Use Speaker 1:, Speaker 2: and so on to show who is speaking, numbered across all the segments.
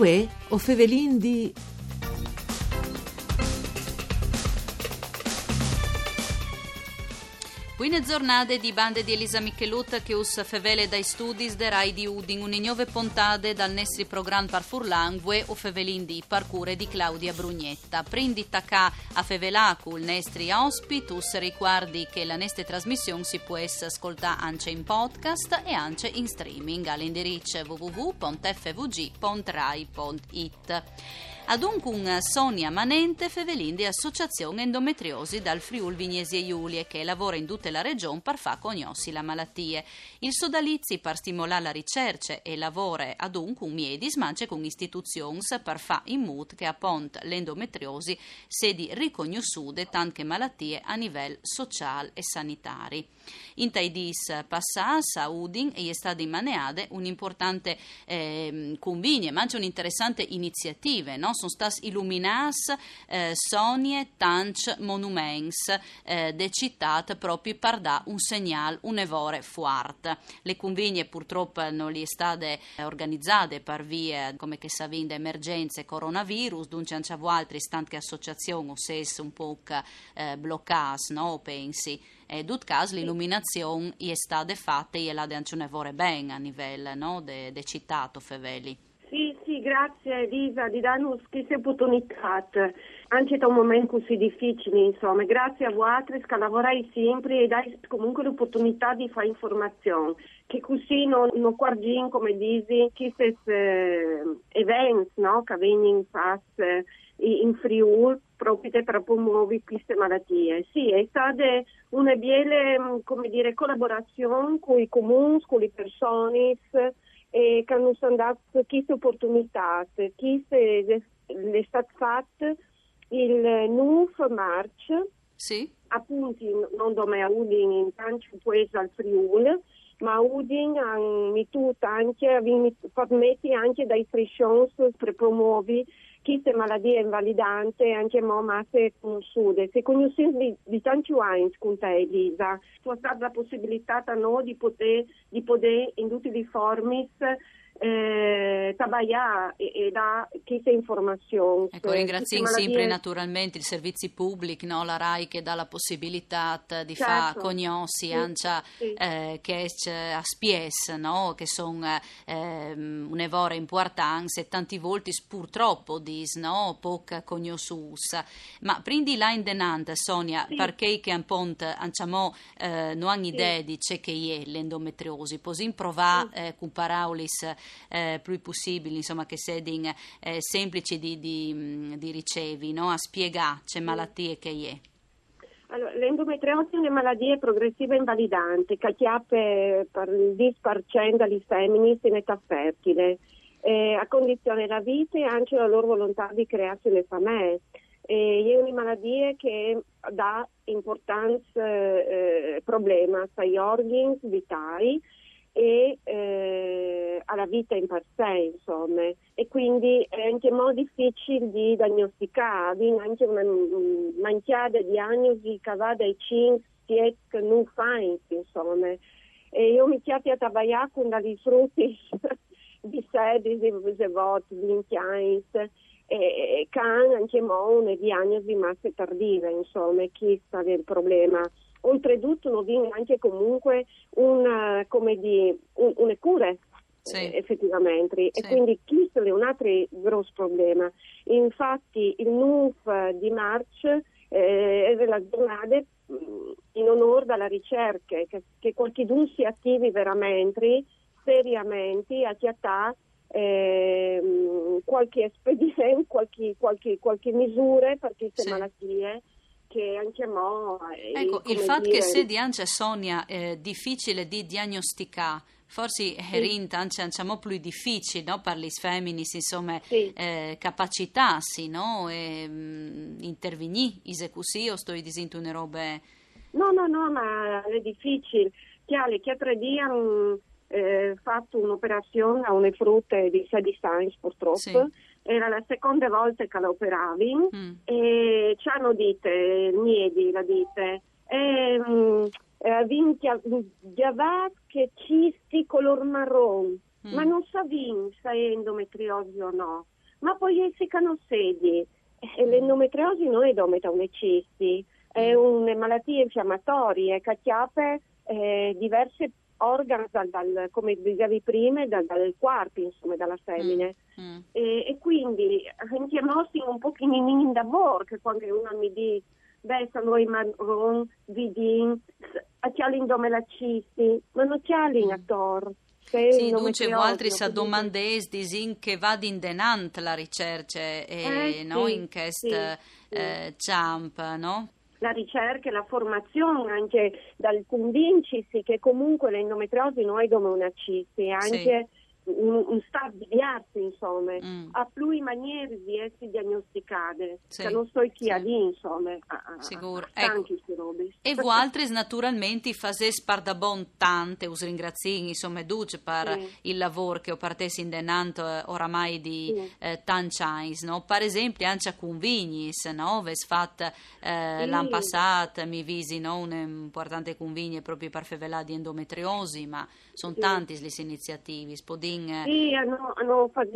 Speaker 1: Uè, o fevelin di
Speaker 2: Buine giornate di bande di Elisa Michelut che us fevele dai studi de Rai di Udin, un'ignove pontade dal nostro programma par Furlangue o fevelin di parcure di Claudia Brugnetta. Prindi tacca a fevelacu il nestri ospitus, riguardi che la nostra trasmissione si può ascoltare anche in podcast e anche in streaming all'indirizzo www.fvg.rai.it. Aduncun Sonia Manente fevelin di Associazione Endometriosi dal Friul Vignesi e Giulie che lavora in tutta la regione per far cognossi la malattia. Il Sodalizzi per stimolare la ricerca e lavora adunque un miedis manche con istituzioni per far in mood che appunto l'endometriosi sedi riconosciute tante malattie a livello sociale e sanitari. In Taidis Passas a Udin stata in Maneade un'importante eh, convigne, ma anche un'interessante iniziativa, no? Sono state illuminate eh, sonie tanch monuments eh, de città proprio per dare un segnale, un evore fuart. Le convigne purtroppo non le state organizzate per via, come che sa vinde, emergenze coronavirus, dunque anche altri stanti associazioni o se un po' eh, bloccate, no? pensi. E in caso l'illuminazione è stata fatta e l'ha anche un evore ben a livello no? de, de citato Feveli.
Speaker 3: Sì, sì, grazie Elisa di darci questa opportunità, anche da un momento così difficile, insomma. Grazie a voi che lavorai sempre e dai comunque l'opportunità di fare informazione, che così non, non guardiamo, come dici, questi eh, eventi no? che vengono in passo in Friuli proprio per promuovere queste malattie. Sì, è stata una bella come dire, collaborazione con i comuni, con le persone e che hanno dato queste opportunità, che è stato fatto il NUF March,
Speaker 2: sì.
Speaker 3: appunto non Udin, in tanti paesi al Friuli, ma Udin ha messo anche, permette anche dai friscions per promuovere queste malattie invalidanti anche mo masse conosciute. Se conosciamo di, di tanti anni con te Elisa, c'è stata la possibilità a noi di poter, di poter in tutti i formis eh, e, e da queste informazioni.
Speaker 2: Ecco, ringraziamo sempre naturalmente i servizi pubblici, no? la RAI che dà la possibilità di certo. fare cognossi sì, anche sì. Eh, che a spies, no? che sono eh, un'evora importanza e tanti volti purtroppo dis, no? poca cognosciusa. Ma prendi là in denante, Sonia, sì. perché che un ponte anciamo eh, non hanno idea di ciò che è l'endometriosi, così provare eh, con paraulis eh, più possibili, insomma, che sedin eh, semplici di, di, di ricevi, no? a spiegare c'è malattie che è.
Speaker 3: Allora, l'endometriosi è una malattia progressiva invalidante che chiappe per il 10% degli femmini in età fertile, eh, a condizione la vita e anche la loro volontà di crearsi le famiglie. Eh, è una malattia che dà importanza eh, problemi ai organi vitali e eh, alla vita in per sé, insomma, e quindi è anche molto difficile di diagnosticare, anche una manchiata di diagnosi che va dai 5 7 non fa, insomma. E io mi chiamo a lavorare con dei frutti di sedi, di voti, di impianti, e che hanno anche una diagnosi massa tardiva, insomma, chi sta il problema oltretutto non viene anche comunque una, come di, un, una cura sì. eh, effettivamente sì. e quindi questo è un altro grosso problema. Infatti il NUF di March eh, è la giornata mm, in onore della ricerca, che, che qualcuno si attivi veramente, seriamente, a chiattà eh, qualche espediente, qualche, qualche, qualche misura per queste sì. malattie che anche mo...
Speaker 2: Ecco, il fatto dire... che se di anche Sonia è difficile di diagnosticare, forse sì. rende anche diciamo, più difficile no? per le femmine, insomma, sì. eh, capacitarsi, no? E, mh, intervenire, se così, o sto dicendo una roba...
Speaker 3: No, no, no, ma è difficile. Chiaro, che tre giorni hanno eh, fatto un'operazione a una frutta di Sadie Steins, purtroppo. Sì era la seconda volta che la operavi mm. e ci hanno detto, Miedi la dite, ehm, eh, già che cisti color marron. mm. ma non sa bene se è endometriosi o no. Ma poi si sedi. E l'endometriosi non è dometa un cisti, è mm. una malattia infiammatoria che chiappe eh, diverse organi, dal, dal, come dicevi prima, dal, dal quarto, insomma, dalla semine. Mm. Mm. E, e, quindi andiamo un pochino in lavoro, che quando uno mi dice beh, sono i marron, vidin, accialin la cisti, ma non c'alin a tor.
Speaker 2: Sì, dunque, altri sa domandes disin che va in denant la ricerca e eh, no, sì, in questo sì, eh, jump, no?
Speaker 3: La ricerca e la formazione anche dal convincersi che comunque l'endometriosi una cisti, anche sì un, un stabiliarsi, insomma, mm. a più maniere di essere diagnosticate, sì. che non so chi sì. ha lì, insomma, a,
Speaker 2: Sicuro. Ecco. E voi altri naturalmente fate spardabon tante, us ringrazi, insomma, duce per sì. il lavoro che ho partito in denanto eh, oramai di sì. eh, tanti anni, no? Per esempio anche a Convignis, no? Ves fatto eh, l'anno passato, mi visi, no? Un importante convigno proprio per fevelà di endometriosi, ma sono tanti le iniziative, spodin...
Speaker 3: Sì, hanno, hanno fatto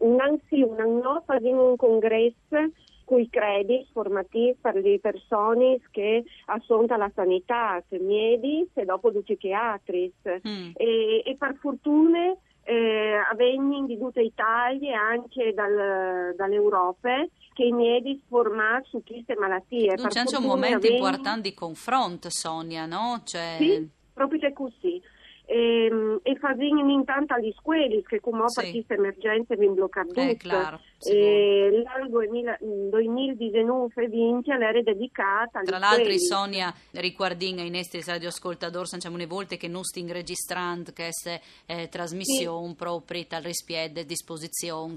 Speaker 3: innanzi un anno fatto un congresso cui credi formativi per le persone che assontano la sanità, medici e dopo due psichiatri. Mm. E, e, per fortuna eh, avvengono di tutta Italia e anche dal, dall'Europa che i medici formati su queste malattie.
Speaker 2: Dunque c'è un momento avvengono... importante di confronto, Sonia, no?
Speaker 3: Cioè... Sì proprio così. E, ehm, e facendo intanto agli scuoli che come sì. questa emergenza vi bloccano
Speaker 2: eh, claro,
Speaker 3: e l'anno 2019 20 era dedicata
Speaker 2: tra l'altro Sonia riguardando ai nostri radioascoltatori diciamo una volta che non stiamo registrando queste eh, trasmissioni sì. proprio dal rispetto a disposizioni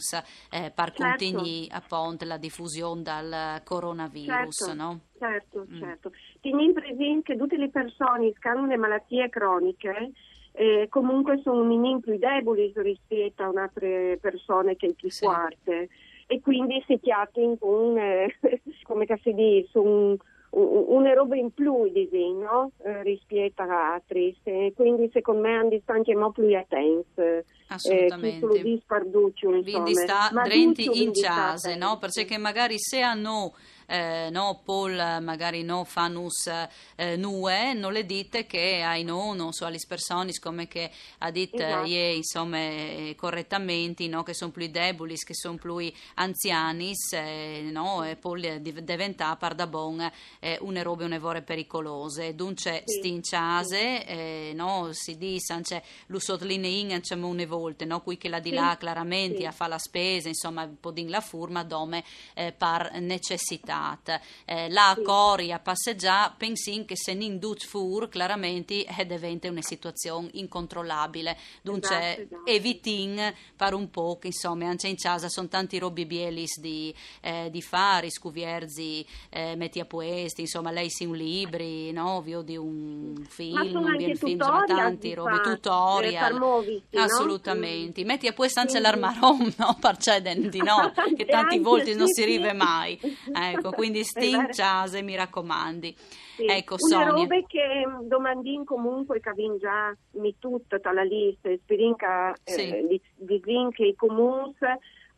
Speaker 2: eh, per certo. continuare appunto la diffusione del coronavirus
Speaker 3: certo.
Speaker 2: no?
Speaker 3: certo, mm. certo. Teniamo presente che tutte le persone che hanno le malattie croniche eh, comunque sono un più deboli rispetto a altre persone che più sì. forte e quindi si chiacchierano con, eh, come si dice, un, una roba in più no? eh, rispetto a altri quindi secondo me hanno anche molto più attenti
Speaker 2: eh, assolutamente eh, quindi sta drenti in case no? perché magari se hanno eh, no, Paul magari no fanus eh, nue, non le dite che hai no, non so, alle persone come che ha detto esatto. ieri, insomma, eh, correttamente, no, che sono più deboli, che sono più anziani, eh, no, e poi diventa par da bon eh, une robe un'evore pericolose. Dunque, sì. stinciase, eh, no, si dice, lo sottolineiamo diciamo, une volte, no, qui che la di sì. là chiaramente sì. a fa la spesa, insomma, un po' di la furma, dome eh, par necessità giornata. Eh, la sì. cori a passeggiare, pensin che se non duc fur, chiaramente eh, diventa una situazione incontrollabile. Dunque, esatto, esatto. evitin per un po', che insomma, anche in casa sono tanti robi bielis di, eh, di fare, scuvierzi, eh, metti a poesti, insomma, lei si un libri, no? Ovvio, di un film, un film, insomma, tanti robi, tutorial. Assolutamente.
Speaker 3: No?
Speaker 2: Metti a poesto anche l'armaron, no? Parcedenti, no? che tanti volte non si rive mai. Ecco, quindi stinciase, mi raccomandi. Ecco,
Speaker 3: Una
Speaker 2: Sonia.
Speaker 3: roba che domandin comunque che avin già mi tutta la lista, spirinca sì. eh, di, di che i comuni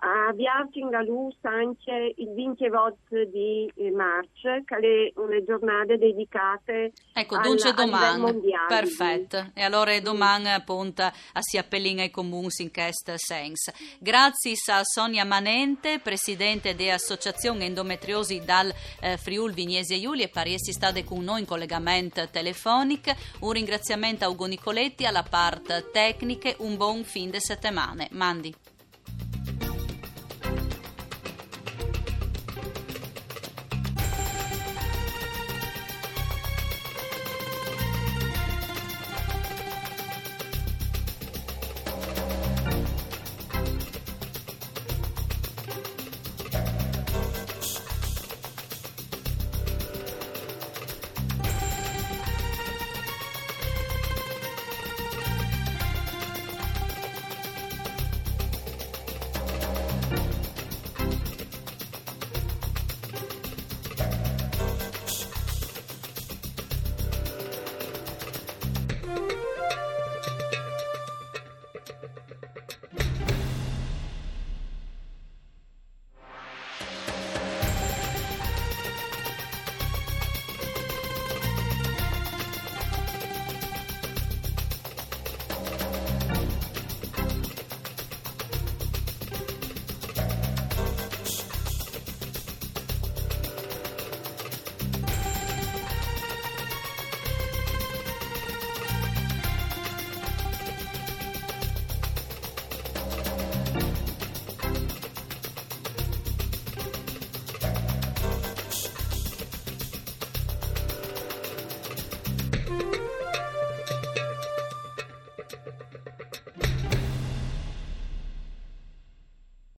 Speaker 3: Abbiamo in Galus anche il 20 volte di marcia, che è una giornata dedicata
Speaker 2: ecco, al, dunque domani, perfetto. E allora domani appunto si appellina ai comuni in questo senso. Grazie a Sonia Manente, presidente dell'Associazione Endometriosi dal eh, Friul Vignesi e Giulia, per essere state con noi in collegamento telefonico. Un ringraziamento a Ugo Nicoletti alla parte tecnica, un buon fin di settimana. Mandi.